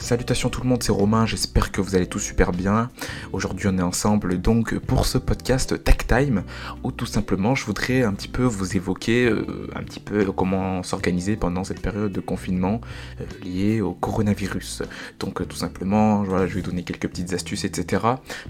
Salutations tout le monde, c'est Romain, j'espère que vous allez tous super bien. Aujourd'hui on est ensemble donc pour ce podcast Tech Time où tout simplement je voudrais un petit peu vous évoquer euh, un petit peu comment s'organiser pendant cette période de confinement euh, liée au coronavirus. Donc euh, tout simplement voilà, je vais donner quelques petites astuces etc.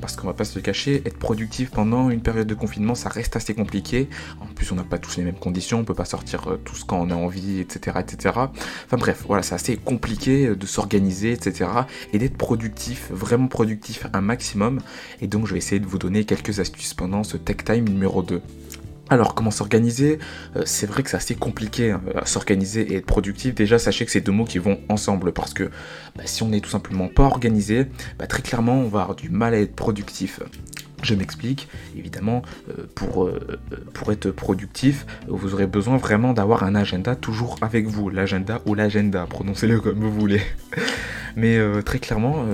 Parce qu'on va pas se cacher, être productif pendant une période de confinement ça reste assez compliqué. En plus on n'a pas tous les mêmes conditions, on peut pas sortir tous quand on a envie etc. etc. Enfin bref voilà c'est assez compliqué de s'organiser etc. Et d'être productif, vraiment productif un maximum. Et donc je vais essayer de vous donner quelques astuces pendant ce Tech Time numéro 2. Alors, comment s'organiser? Euh, C'est vrai que c'est assez compliqué hein, s'organiser et être productif. Déjà, sachez que c'est deux mots qui vont ensemble parce que bah, si on n'est tout simplement pas organisé, bah, très clairement, on va avoir du mal à être productif. Je m'explique, évidemment, euh, pour, euh, pour être productif, vous aurez besoin vraiment d'avoir un agenda toujours avec vous. L'agenda ou l'agenda, prononcez-le comme vous voulez. Mais euh, très clairement,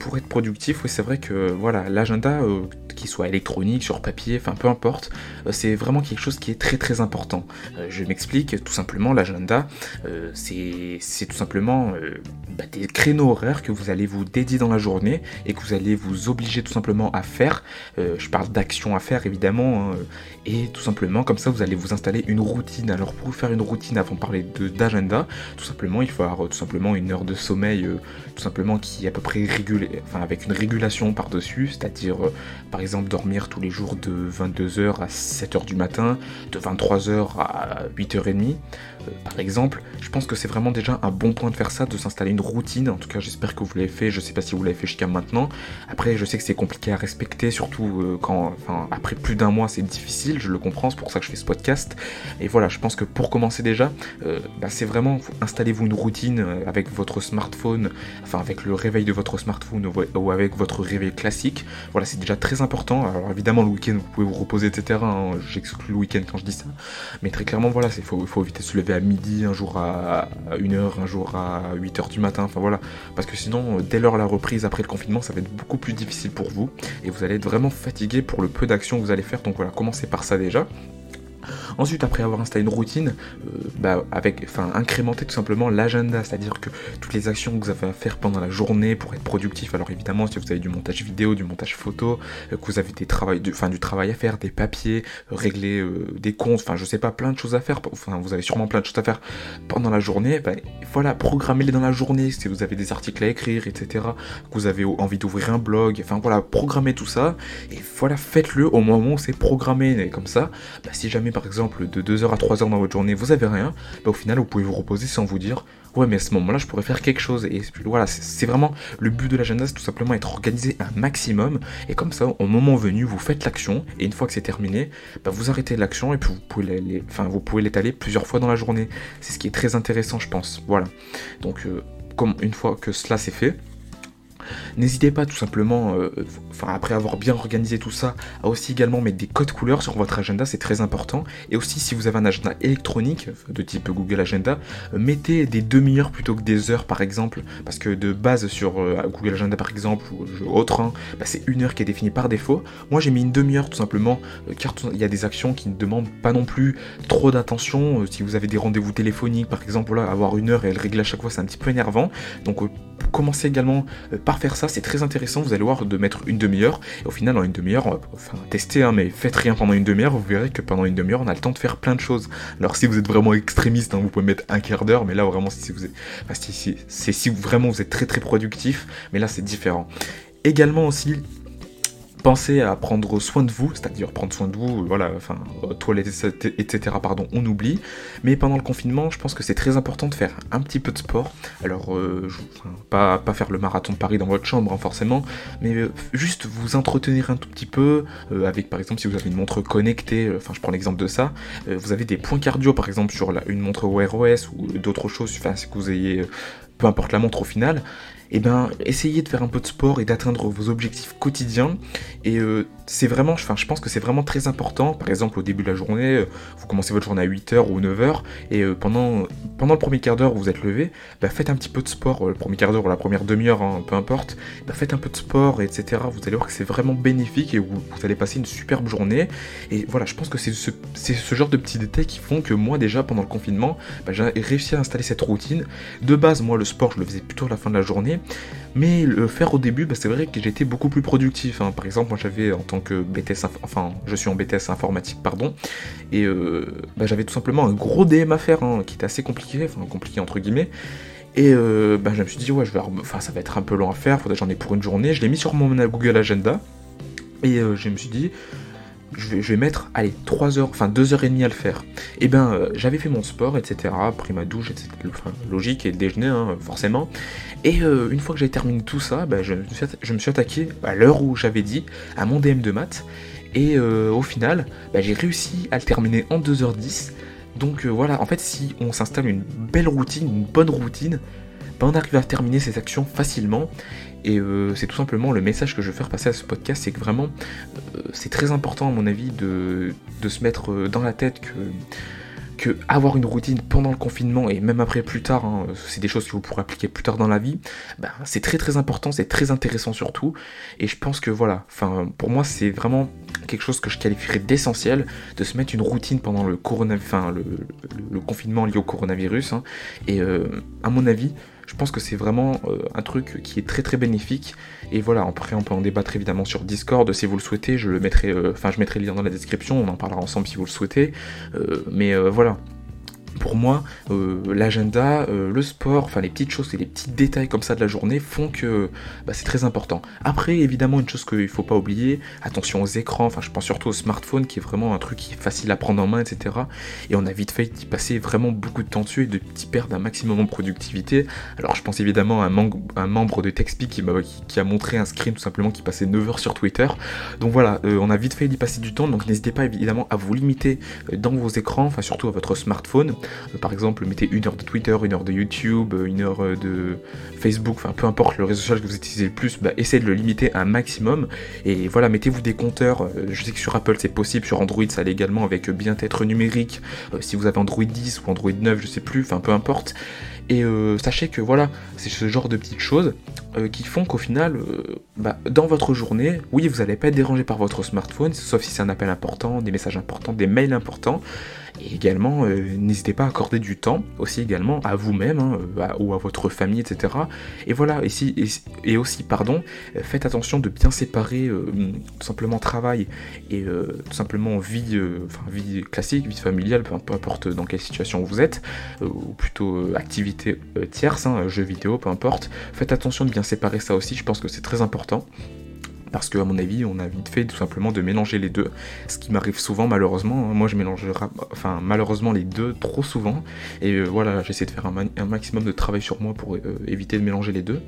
pour être productif, oui, c'est vrai que voilà, l'agenda, qu'il soit électronique, sur papier, enfin peu importe, c'est vraiment quelque chose qui est très très important. je m'explique, tout simplement, l'agenda, c'est tout simplement bah, des créneaux horaires que vous allez vous dédier dans la journée et que vous allez vous obliger tout simplement à faire. Euh, je parle d'action à faire évidemment. Hein, et tout simplement, comme ça, vous allez vous installer une routine. Alors pour faire une routine avant de parler d'agenda, tout simplement, il faut avoir tout simplement une heure de sommeil, euh, tout simplement qui est à peu près régulée, enfin avec une régulation par-dessus, c'est-à-dire euh, par exemple dormir tous les jours de 22h à 7h du matin, de 23h à 8h30. par exemple, je pense que c'est vraiment déjà un bon point de faire ça, de s'installer une routine. En tout cas, j'espère que vous l'avez fait. Je sais pas si vous l'avez fait jusqu'à maintenant. Après, je sais que c'est compliqué à respecter, surtout euh, quand, après plus d'un mois, c'est difficile. Je le comprends. C'est pour ça que je fais ce podcast. Et voilà, je pense que pour commencer déjà, euh, bah, c'est vraiment installez-vous une routine euh, avec votre smartphone, enfin avec le réveil de votre smartphone ou avec votre réveil classique. Voilà, c'est déjà très important. Alors évidemment, le week-end, vous pouvez vous reposer, etc. Hein. J'exclus le week-end quand je dis ça. Mais très clairement, voilà, il faut, faut éviter de se lever à midi, un jour à 1h, un jour à 8h du matin enfin voilà, parce que sinon, euh, dès lors la reprise après le confinement, ça va être beaucoup plus difficile pour vous, et vous allez être vraiment fatigué pour le peu d'action que vous allez faire, donc voilà, commencez par ça déjà. Ensuite, après avoir installé une routine, euh, bah, avec, enfin, incrémenter tout simplement l'agenda, c'est-à-dire que toutes les actions que vous avez à faire pendant la journée pour être productif. Alors évidemment, si vous avez du montage vidéo, du montage photo, euh, que vous avez des travail, du, du travail à faire, des papiers, euh, régler des comptes, enfin, je sais pas, plein de choses à faire. Enfin, vous avez sûrement plein de choses à faire pendant la journée. Bah, voilà, programmez-les dans la journée. Si vous avez des articles à écrire, etc., que vous avez envie d'ouvrir un blog, enfin voilà, programmez tout ça et voilà, faites-le au moment où c'est programmé. Et comme ça, bah, si jamais par exemple de 2h à 3h dans votre journée, vous avez rien, bah, au final vous pouvez vous reposer sans vous dire ouais mais à ce moment-là je pourrais faire quelque chose et voilà c'est vraiment le but de l'agenda c'est tout simplement être organisé un maximum. Et comme ça au moment venu vous faites l'action et une fois que c'est terminé bah, vous arrêtez l'action et puis vous pouvez l'étaler plusieurs fois dans la journée. C'est ce qui est très intéressant je pense. Voilà. Donc euh, comme une fois que cela c'est fait N'hésitez pas tout simplement, euh, après avoir bien organisé tout ça, à aussi également mettre des codes couleurs sur votre agenda, c'est très important. Et aussi si vous avez un agenda électronique de type Google Agenda, euh, mettez des demi-heures plutôt que des heures par exemple, parce que de base sur euh, Google Agenda par exemple ou autre, hein, bah, c'est une heure qui est définie par défaut. Moi j'ai mis une demi-heure tout simplement, car il y a des actions qui ne demandent pas non plus trop d'attention. si vous avez des rendez-vous téléphoniques par exemple, avoir une heure et le régler à chaque fois c'est un petit peu énervant. Donc commencez également par faire ça, c'est très intéressant, vous allez voir de mettre une demi-heure, et au final en une demi-heure, on va tester, mais faites rien pendant une demi-heure, vous verrez que pendant une demi-heure on a le temps de faire plein de choses. Alors si vous êtes vraiment extrémiste, hein, vous pouvez mettre un quart d'heure, mais là vraiment si vous êtes, c'est si vraiment vous êtes très très productif, mais là c'est différent. Également aussi, pensez à prendre soin de vous, c'est-à-dire prendre soin de vous, voilà, enfin, toilettes, etc., pardon, on oublie. Mais pendant le confinement, je pense que c'est très important de faire un petit peu de sport. Alors, euh, pas, pas faire le marathon de Paris dans votre chambre, hein, forcément, mais euh, juste vous entretenir un tout petit peu, euh, avec, par exemple, si vous avez une montre connectée, enfin, je prends l'exemple de ça, vous avez des points cardio, par exemple, sur la, une montre Wear OS ou d'autres choses, enfin, si vous ayez peu importe la montre au final, eh ben essayez de faire un peu de sport et d'atteindre vos objectifs quotidiens. Et euh, c'est vraiment, enfin, je pense que c'est vraiment très important. Par exemple, au début de la journée, euh, vous commencez votre journée à 8h ou 9h, et euh, pendant, pendant le premier quart d'heure où vous êtes levé, bah, faites un petit peu de sport, euh, le premier quart d'heure ou la première demi-heure, hein, peu importe, bah, faites un peu de sport, etc. Vous allez voir que c'est vraiment bénéfique et vous, allez passer une superbe journée. Et voilà, je pense que c'est ce, ce, genre de petits détails qui font que moi, déjà, pendant le confinement, bah, j'ai réussi à installer cette routine. De base, moi, le sport, je le faisais plutôt à la fin de la journée, mais le faire au début, c'est vrai que j'étais beaucoup plus productif. Hein. Par exemple, moi, j'avais en que BTS, enfin, je suis en BTS informatique, pardon, et euh, bah, j'avais tout simplement un gros DM à faire, hein, qui était assez compliqué, enfin compliqué entre guillemets. Et euh, bah, je me suis dit, ouais, je vais, enfin, ça va être un peu long à faire, faudrait j'en ai pour une journée. Je l'ai mis sur mon Google Agenda, et euh, je me suis dit, je vais, mettre, allez, 3 heures, enfin 2 heures et demie à le faire. Et eh ben, euh, j'avais fait mon sport, etc., pris ma douche, etc., enfin, logique, et le déjeuner, hein, forcément. Et euh, une fois que j'avais terminé tout ça, bah, je, me suis, attaqué, à l'heure où j'avais dit, à mon DM de maths. Et euh, au final, bah, j'ai réussi à le terminer en 2h10. Donc voilà, en fait, si on s'installe une belle routine, une bonne routine, bah, on arrive à terminer ses actions facilement. Et euh, c'est tout simplement le message que je veux faire passer à ce podcast, c'est que vraiment, euh, c'est très important à mon avis de, se mettre euh, dans la tête que, avoir une routine pendant le confinement et même après plus tard, hein, c'est des choses que vous pourrez appliquer plus tard dans la vie, ben, c'est très très important, c'est très intéressant surtout. Et je pense que voilà, pour moi c'est vraiment quelque chose que je qualifierais d'essentiel, de se mettre une routine pendant le, corona, enfin, le, confinement lié au coronavirus. Hein. Et à mon avis, je pense que c'est vraiment euh, un truc qui est très très bénéfique. Et voilà, après on peut en débattre évidemment sur Discord si vous le souhaitez. Je le mettrai, euh, enfin je mettrai le lien dans la description. On en parlera ensemble si vous le souhaitez. Euh, mais voilà, pour moi, euh, l'agenda, euh, le sport, enfin les petites choses et les petits détails comme ça de la journée font que bah, c'est très important. Après, évidemment, une chose qu'il ne faut pas oublier, attention aux écrans, enfin je pense surtout au smartphone qui est vraiment un truc qui est facile à prendre en main, etc. Et on a vite fait d'y passer vraiment beaucoup de temps dessus et de d'y perdre un maximum en productivité. Alors je pense évidemment à un, membre de TechSpeak qui, qui, a montré un screen tout simplement qui passait 9 heures sur Twitter. Donc voilà, euh, on a vite fait d'y passer du temps, donc n'hésitez pas évidemment à vous limiter dans vos écrans, enfin surtout à votre smartphone. Euh, par exemple, mettez une heure de Twitter, une heure de YouTube, euh, une heure euh, de Facebook, enfin peu importe le réseau social que vous utilisez le plus, bah, essayez de le limiter à un maximum. Et voilà, mettez-vous des compteurs. Je sais que sur Apple c'est possible, sur Android ça l'est également avec bien-être numérique. Si vous avez Android 10 ou Android 9, je sais plus, enfin peu importe. Et sachez que voilà, c'est ce genre de petites choses qui font qu'au final, bah, dans votre journée, oui, vous n'allez pas être dérangé par votre smartphone, sauf si c'est un appel important, des messages importants, des mails importants. Et également, euh, n'hésitez pas à accorder du temps aussi également à vous-même hein, euh, ou à votre famille, etc. Et voilà, et, et, aussi, pardon, euh, faites attention de bien séparer tout simplement travail et tout simplement vie, enfin, vie classique, vie familiale, peu, importe dans quelle situation vous êtes, ou plutôt activité tierce, hein, jeux vidéo, peu importe. Faites attention de bien séparer ça aussi, je pense que c'est très important parce qu'à mon avis, on a vite fait tout simplement de mélanger les deux, ce qui m'arrive souvent malheureusement. Hein. Moi, je mélange enfin malheureusement les deux trop souvent, et euh, voilà, j'essaie de faire un, maximum de travail sur moi pour euh, éviter de mélanger les deux.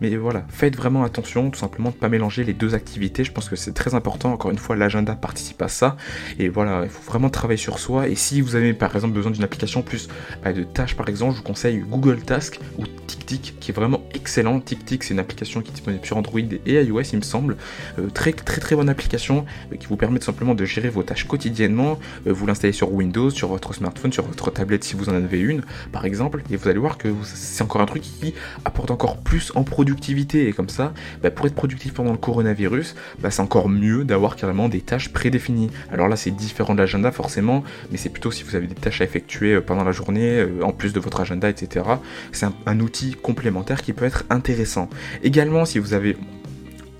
Mais voilà, faites vraiment attention, tout simplement de ne pas mélanger les deux activités. Je pense que c'est très important. Encore une fois, l'agenda participe à ça, et voilà, il faut vraiment travailler sur soi. Et si vous avez par exemple besoin d'une application plus bah, de tâches, par exemple, je vous conseille Google Task ou TickTick, qui est vraiment excellent. TickTick, c'est une application qui est disponible sur Android et iOS, il me semble. Euh, très très très bonne application euh, qui vous permet tout simplement de gérer vos tâches quotidiennement. Euh, vous l'installez sur Windows, sur votre smartphone, sur votre tablette si vous en avez une par exemple, et vous allez voir que c'est encore un truc qui apporte encore plus en productivité. Et comme ça, bah, pour être productif pendant le coronavirus, bah, c'est encore mieux d'avoir carrément des tâches prédéfinies. Alors là, c'est différent de l'agenda forcément, mais c'est plutôt si vous avez des tâches à effectuer pendant la journée, en plus de votre agenda, etc. C'est un outil complémentaire qui peut être intéressant. Également, si vous avez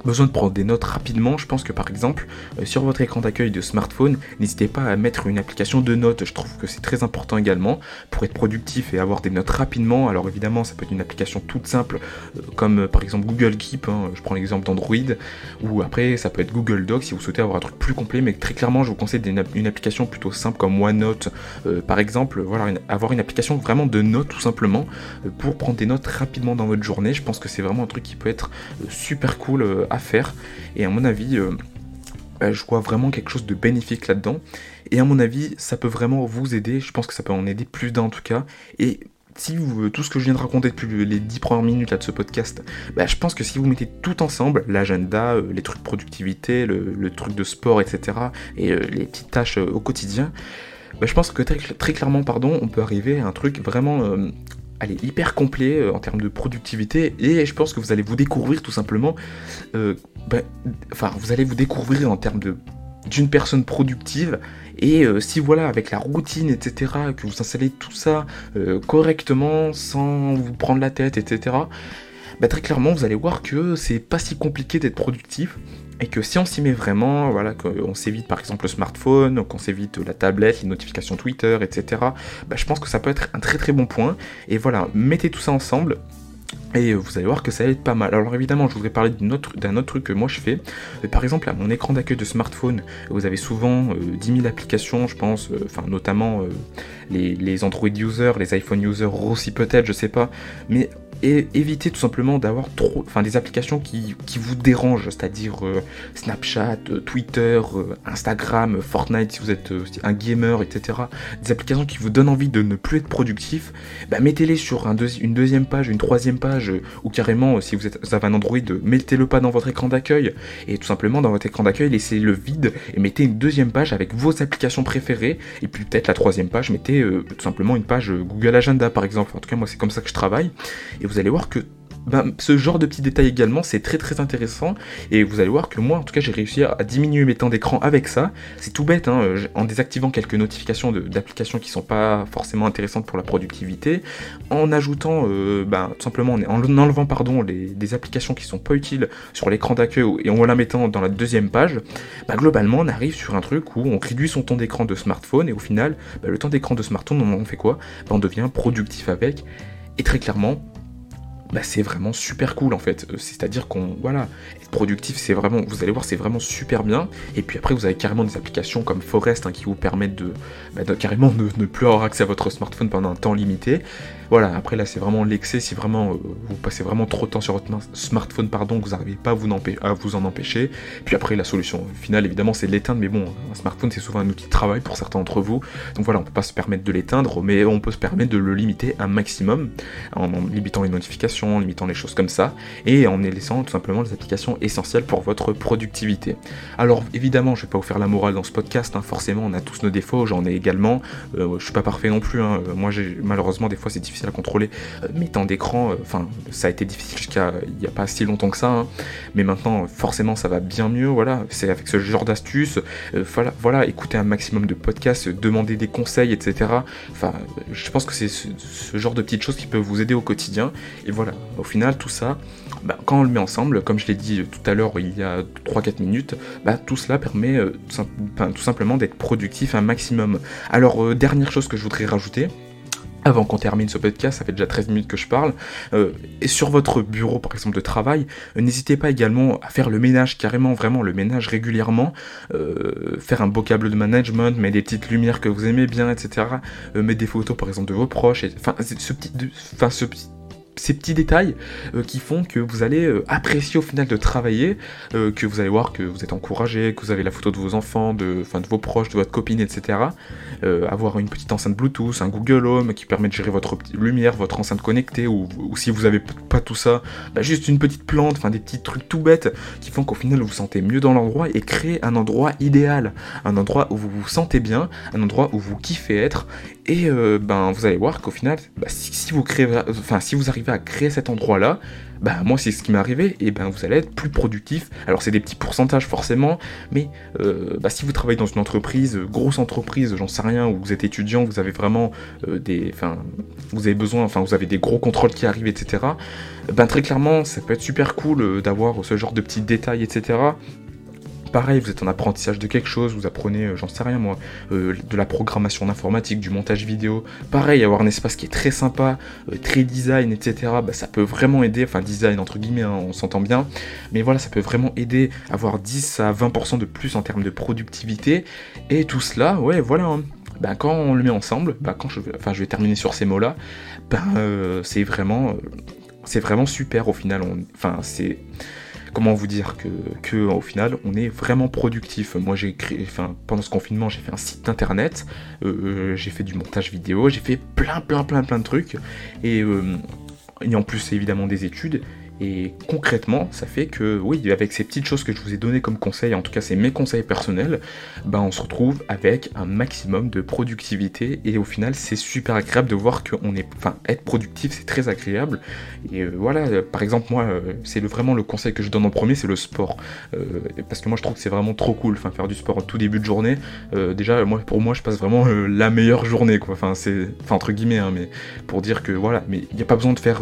besoin de prendre des notes rapidement, je pense que par exemple, euh, sur votre écran d'accueil de smartphone, n'hésitez pas à mettre une application de notes. Je trouve que c'est très important également pour être productif et avoir des notes rapidement. Alors évidemment, ça peut être une application toute simple, euh, comme euh, par exemple Google Keep, hein, je prends l'exemple d'Android, ou après ça peut être Google Docs si vous souhaitez avoir un truc plus complet, mais très clairement, je vous conseille une, application plutôt simple comme OneNote, par exemple. Voilà, avoir une application vraiment de notes tout simplement pour prendre des notes rapidement dans votre journée. Je pense que c'est vraiment un truc qui peut être super cool à faire. Et à mon avis, euh, bah, je vois vraiment quelque chose de bénéfique là-dedans. Et à mon avis, ça peut vraiment vous aider. Je pense que ça peut en aider plus d'un en tout cas. Et si vous, tout ce que je viens de raconter depuis les 10 premières minutes là, de ce podcast, bah, je pense que si vous mettez tout ensemble, l'agenda, euh, les trucs productivité, le, truc de sport, etc., et euh, les petites tâches au quotidien, bah, je pense que très, très, clairement, pardon, on peut arriver à un truc vraiment allez, hyper complet en termes de productivité et je pense que vous allez vous découvrir tout simplement, bah, enfin vous allez vous découvrir en termes de d'une personne productive et euh, si voilà avec la routine etc que vous installez tout ça euh, correctement sans vous prendre la tête etc bah, très clairement vous allez voir que c'est pas si compliqué d'être productif et que si on s'y met vraiment, voilà, qu'on s'évite par exemple le smartphone, qu'on s'évite la tablette, les notifications Twitter, etc., bah, je pense que ça peut être un très très bon point. Et voilà, mettez tout ça ensemble, et vous allez voir que ça va être pas mal. Alors évidemment, je voudrais parler d'un autre, autre, truc que moi je fais. Euh, par exemple, à mon écran d'accueil de smartphone, vous avez souvent 10 euh, 000 applications, je pense, euh, enfin notamment les, les, Android users, les iPhone users aussi peut-être, je sais pas. Mais et évitez tout simplement d'avoir trop, enfin des applications qui, vous dérangent, c'est-à-dire euh, Snapchat, euh, Twitter, euh, Instagram, Fortnite si vous êtes un gamer, etc. Des applications qui vous donnent envie de ne plus être productif, bah, mettez-les sur un une deuxième page, une troisième page, ou carrément si vous, êtes, avez un Android, mettez-le pas dans votre écran d'accueil, et tout simplement dans votre écran d'accueil, laissez-le vide et mettez une deuxième page avec vos applications préférées, et puis peut-être la troisième page, mettez tout simplement une page Google Agenda par exemple. En tout cas, moi c'est comme ça que je travaille. Vous allez voir que ben, ce genre de petits détails également, c'est très très intéressant. Et vous allez voir que moi, en tout cas, j'ai réussi à diminuer mes temps d'écran avec ça. C'est tout bête, hein, en désactivant quelques notifications d'applications qui sont pas forcément intéressantes pour la productivité, en ajoutant, euh, ben, tout simplement, en enlevant pardon, les, des applications qui sont pas utiles sur l'écran d'accueil et en la mettant dans la deuxième page, ben, globalement, on arrive sur un truc où on réduit son temps d'écran de smartphone et au final, le temps d'écran de smartphone, on fait quoi? On devient productif avec. Et très clairement, bah, c'est vraiment super cool en fait. Euh, c'est-à-dire qu'on, voilà, être productif, c'est vraiment, vous allez voir, c'est vraiment super bien. Et puis après, vous avez carrément des applications comme Forest hein, qui vous permettent de, bah, carrément ne plus avoir accès à votre smartphone pendant un temps limité. Voilà, après là c'est vraiment l'excès, si vraiment euh, vous passez vraiment trop de temps sur votre smartphone, pardon, que vous n'arrivez pas à vous, en empêcher. Puis après la solution finale évidemment c'est de l'éteindre, mais bon, un smartphone c'est souvent un outil de travail pour certains d'entre vous. Donc voilà, on peut pas se permettre de l'éteindre, mais on peut se permettre de le limiter un maximum, en, limitant les notifications, en limitant les choses comme ça, et en laissant tout simplement les applications essentielles pour votre productivité. Alors évidemment, je vais pas vous faire la morale dans ce podcast, hein. forcément on a tous nos défauts, j'en ai également, euh, je suis pas parfait non plus, hein. moi j'ai malheureusement des fois c'est difficile à contrôler euh, mes temps d'écran. Euh, enfin, ça a été difficile jusqu'à il n'y a pas si longtemps que ça, hein. mais maintenant forcément ça va bien mieux. Voilà, c'est avec ce genre d'astuces. Euh, voilà, voilà, écouter un maximum de podcasts, demander des conseils, etc. Enfin, je pense que c'est ce, genre de petites choses qui peuvent vous aider au quotidien. Et voilà, au final, tout ça, bah, quand on le met ensemble, comme je l'ai dit tout à l'heure il y a 3-4 minutes, bah, tout cela permet tout, simplement d'être productif un maximum. Alors, dernière chose que je voudrais rajouter, avant qu'on termine ce podcast, ça fait déjà 13 minutes que je parle, euh, et sur votre bureau par exemple de travail, euh, n'hésitez pas également à faire le ménage carrément, vraiment le ménage régulièrement, euh, faire un beau câble de management, mettre des petites lumières que vous aimez bien, etc. mettre des photos par exemple de vos proches, enfin ce petit, enfin ce petit ces petits détails euh, qui font que vous allez euh, apprécier au final de travailler, euh, que vous allez voir que vous êtes encouragé, que vous avez la photo de vos enfants, de, de vos proches, de votre copine, etc. avoir une petite enceinte Bluetooth, un Google Home qui permet de gérer votre lumière, votre enceinte connectée, ou, si vous n'avez pas tout ça, bah, juste une petite plante, des petits trucs tout bêtes qui font qu'au final vous vous sentez mieux dans l'endroit et créer un endroit idéal, un endroit où vous vous sentez bien, un endroit où vous kiffez être, et ben vous allez voir qu'au final, bah, si, vous créez, enfin si vous arrivez à créer cet endroit-là, bah moi c'est ce qui m'est arrivé, et ben vous allez être plus productif. Alors c'est des petits pourcentages forcément, mais euh, bah, si vous travaillez dans une entreprise, euh, grosse entreprise, j'en sais rien, où vous êtes étudiant, vous avez vraiment euh, des, enfin vous avez besoin, enfin vous avez des gros contrôles qui arrivent, etc. Ben très clairement ça peut être super cool d'avoir ce genre de petits détails, etc. Pareil, vous êtes en apprentissage de quelque chose, vous apprenez, euh, j'en sais rien moi, euh, de la programmation d'informatique, du montage vidéo. Pareil, avoir un espace qui est très sympa, euh, très design, etc. Bah, ça peut vraiment aider, enfin design entre guillemets, hein, on s'entend bien. Mais voilà, ça peut vraiment aider à avoir 10 à 20% de plus en termes de productivité. Et tout cela, ouais, voilà. Ben, quand on le met ensemble, ben, quand je vais terminer sur ces mots-là, ben, c'est vraiment, c'est vraiment super au final. enfin, c'est comment vous dire que, au final on est vraiment productif. Moi j'ai créé, enfin pendant ce confinement j'ai fait un site internet, euh, j'ai fait du montage vidéo, j'ai fait plein plein plein plein de trucs et, euh, et en plus évidemment des études et concrètement, ça fait que, oui, avec ces petites choses que je vous ai données comme conseils, en tout cas c'est mes conseils personnels, ben on se retrouve avec un maximum de productivité et au final c'est super agréable de voir qu'on est, enfin, être productif c'est très agréable. Et euh, voilà, euh, par exemple moi, euh, c'est vraiment le conseil que je donne en premier, c'est le sport, parce que moi je trouve que c'est vraiment trop cool, enfin faire du sport en tout début de journée. déjà, pour moi je passe vraiment la meilleure journée, quoi. Enfin c'est, enfin entre guillemets, hein, mais pour dire que voilà, mais il n'y a pas besoin de faire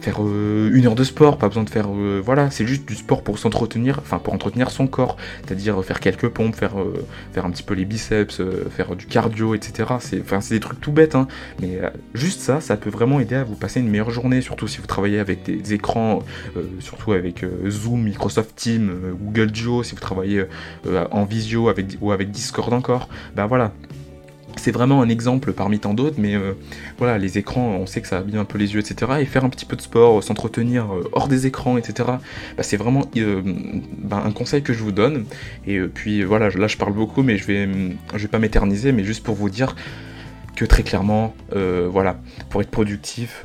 faire euh, une heure de sport, pas besoin de faire, euh, voilà, c'est juste du sport pour s'entretenir, enfin pour entretenir son corps, c'est-à-dire faire quelques pompes, faire, euh, faire un petit peu les biceps, faire du cardio, etc. C'est, des trucs tout bêtes, hein, mais juste ça, ça peut vraiment aider à vous passer une meilleure journée, surtout si vous travaillez avec des écrans, surtout avec Zoom, Microsoft Teams, Google Duo, si vous travaillez en visio ou avec Discord encore, ben voilà, c'est vraiment un exemple parmi tant d'autres, mais euh, voilà, les écrans, on sait que ça abîme un peu les yeux, etc. Et faire un petit peu de sport, s'entretenir euh, hors des écrans, etc. Bah, c'est vraiment euh, bah, un conseil que je vous donne. Et puis voilà, là je parle beaucoup, mais je vais, je vais pas m'éterniser, mais juste pour vous dire que très clairement, voilà, pour être productif,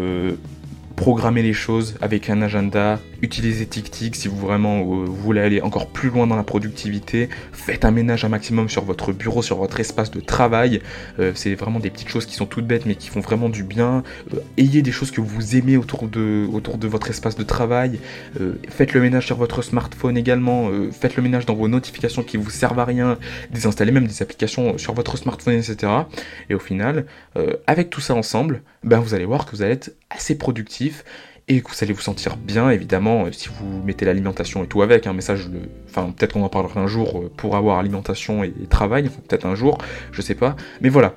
programmer les choses avec un agenda, utilisez TicTic si vous vraiment euh, voulez aller encore plus loin dans la productivité, faites un ménage un maximum sur votre bureau, sur votre espace de travail, euh, c'est vraiment des petites choses qui sont toutes bêtes mais qui font vraiment du bien, euh, ayez des choses que vous aimez autour de, autour de votre espace de travail, faites le ménage sur votre smartphone également, faites le ménage dans vos notifications qui vous servent à rien, désinstallez même des applications sur votre smartphone, etc. Et au final, avec tout ça ensemble, ben vous allez voir que vous allez être assez productif et que vous allez vous sentir bien, évidemment, euh, si vous mettez l'alimentation et tout avec. Un message, enfin, peut-être qu'on en parlera un jour euh, pour avoir alimentation et, travail, peut-être un jour, je sais pas. Mais voilà,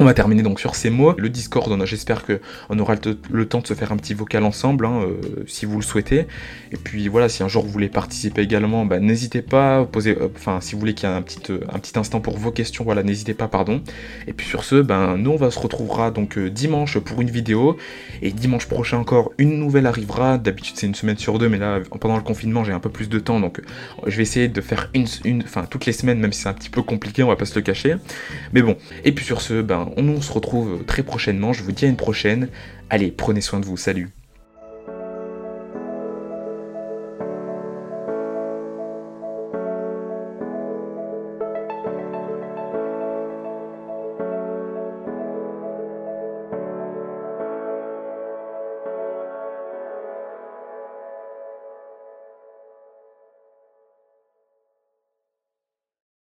on va terminer donc sur ces mots. Le Discord, j'espère qu'on aura le, temps de se faire un petit vocal ensemble, hein, euh, si vous le souhaitez. Et puis voilà, si un jour vous voulez participer également, bah, n'hésitez pas. Poser, euh, enfin, si vous voulez qu'il y ait un petit, euh, un petit instant pour vos questions, voilà, n'hésitez pas, pardon. Et puis sur ce, ben, nous on va se retrouvera donc dimanche pour une vidéo. Et dimanche prochain encore, une nouvelle arrivera. D'habitude c'est une semaine sur deux, mais là pendant le confinement j'ai un peu plus de temps, donc je vais essayer de faire une, une, enfin toutes les semaines, même si c'est un petit peu compliqué, on va pas se le cacher. Mais bon. Et puis sur ce, ben on, se retrouve très prochainement. Je vous dis à une prochaine. Allez, prenez soin de vous. Salut.